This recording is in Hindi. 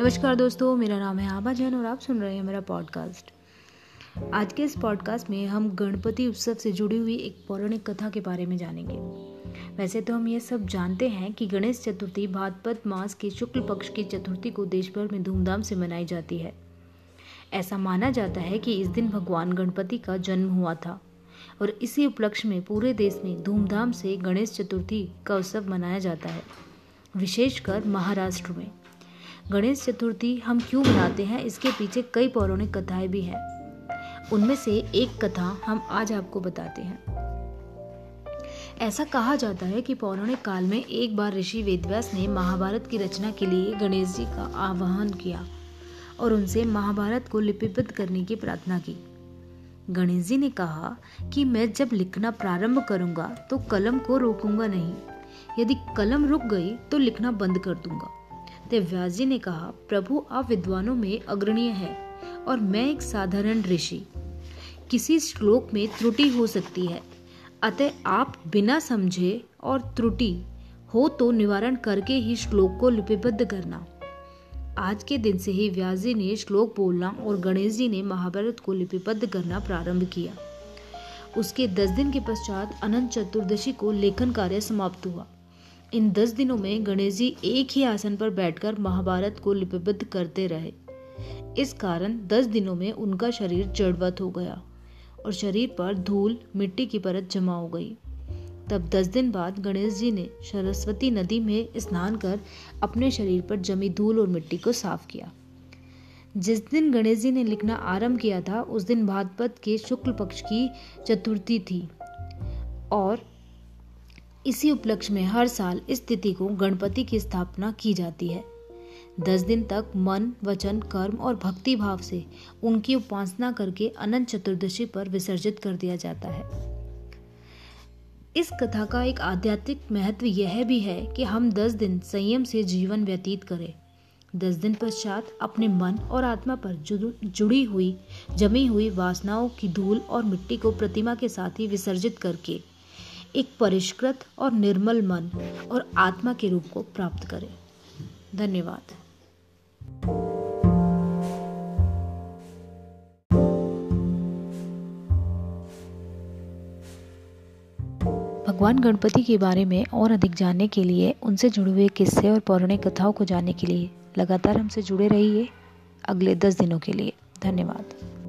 नमस्कार दोस्तों, मेरा नाम है आभा जैन और आप सुन रहे हैं मेरा पॉडकास्ट आज के इस पॉडकास्ट में हम गणपति उत्सव से जुड़ी हुई एक पौराणिक कथा के बारे में जानेंगे। वैसे तो हम ये सब जानते हैं कि गणेश चतुर्थी भाद्रपद मास के शुक्ल पक्ष की चतुर्थी को देश भर में धूमधाम से मनाई जाती है। ऐसा माना जाता है कि इस दिन भगवान गणपति का जन्म हुआ था और इसी उपलक्ष्य में पूरे देश में धूमधाम से गणेश चतुर्थी का उत्सव मनाया जाता है, विशेषकर महाराष्ट्र में। गणेश चतुर्थी हम क्यों मनाते हैं? इसके पीछे कई पौराणिक कथाएँ भी हैं। उनमें से एक कथा हम आज आपको बताते हैं। ऐसा कहा जाता है कि पौराणिक काल में एक बार ऋषि वेदव्यास ने महाभारत की रचना के लिए गणेश जी का आह्वान किया और उनसे महाभारत को लिपिबद्ध करने की प्रार्थना की। गणेश जी ने कहा कि मैं जब लिखना प्रारंभ करूँगा तो कलम को रोकूँगा नहीं। यदि कलम रुक गई तो लिखना बंद कर दूँगा। तब व्यास जी ने कहा, प्रभु, आप विद्वानों में अग्रणीय है और मैं एक साधारण ऋषि। किसी श्लोक में त्रुटि हो सकती है। अतः आप बिना समझे और त्रुटि हो तो निवारण करके ही श्लोक को लिपिबद्ध करना। आज के दिन से ही व्यास जी ने श्लोक बोलना और गणेश जी ने महाभारत को लिपिबद्ध करना प्रारंभ किया। उसके दस दिन के पश्चात अनंत चतुर्दशी को लेखन कार्य समाप्त हुआ। इन दस दिनों में गणेश जी एक ही आसन पर बैठकर महाभारत को लिपिबद्ध करते रहे। इस कारण दस दिनों में उनका शरीर जड़वत हो गया और शरीर पर धूल, मिट्टी की परत जमा हो गई। तब दस दिन बाद गणेश जी ने सरस्वती नदी में स्नान कर अपने शरीर पर जमी धूल और मिट्टी को साफ़ किया। जिस दिन गणेश जी ने लिखना आरंभ किया था, उस दिन भाद्रपद के शुक्ल पक्ष की चतुर्थी थी और इसी उपलक्ष्य में हर साल इस तिथि को गणपति की स्थापना की जाती है। दस दिन तक मन, वचन, कर्म और भक्ति भाव से उनकी उपासना करके अनंत चतुर्दशी पर विसर्जित कर दिया जाता है। इस कथा का एक आध्यात्मिक महत्व यह भी है कि हम दस दिन संयम से जीवन व्यतीत करें। दस दिन पश्चात अपने मन और आत्मा पर जुड़ी हुई, जमी हुई वासनाओं की धूल और मिट्टी को प्रतिमा के साथ ही विसर्जित करके एक परिष्कृत और निर्मल मन और आत्मा के रूप को प्राप्त करें। धन्यवाद। भगवान गणपति के बारे में और अधिक जानने के लिए, उनसे जुड़े हुए किस्से और पौराणिक कथाओं को जानने के लिए लगातार हमसे जुड़े रहिए अगले दस दिनों के लिए। धन्यवाद।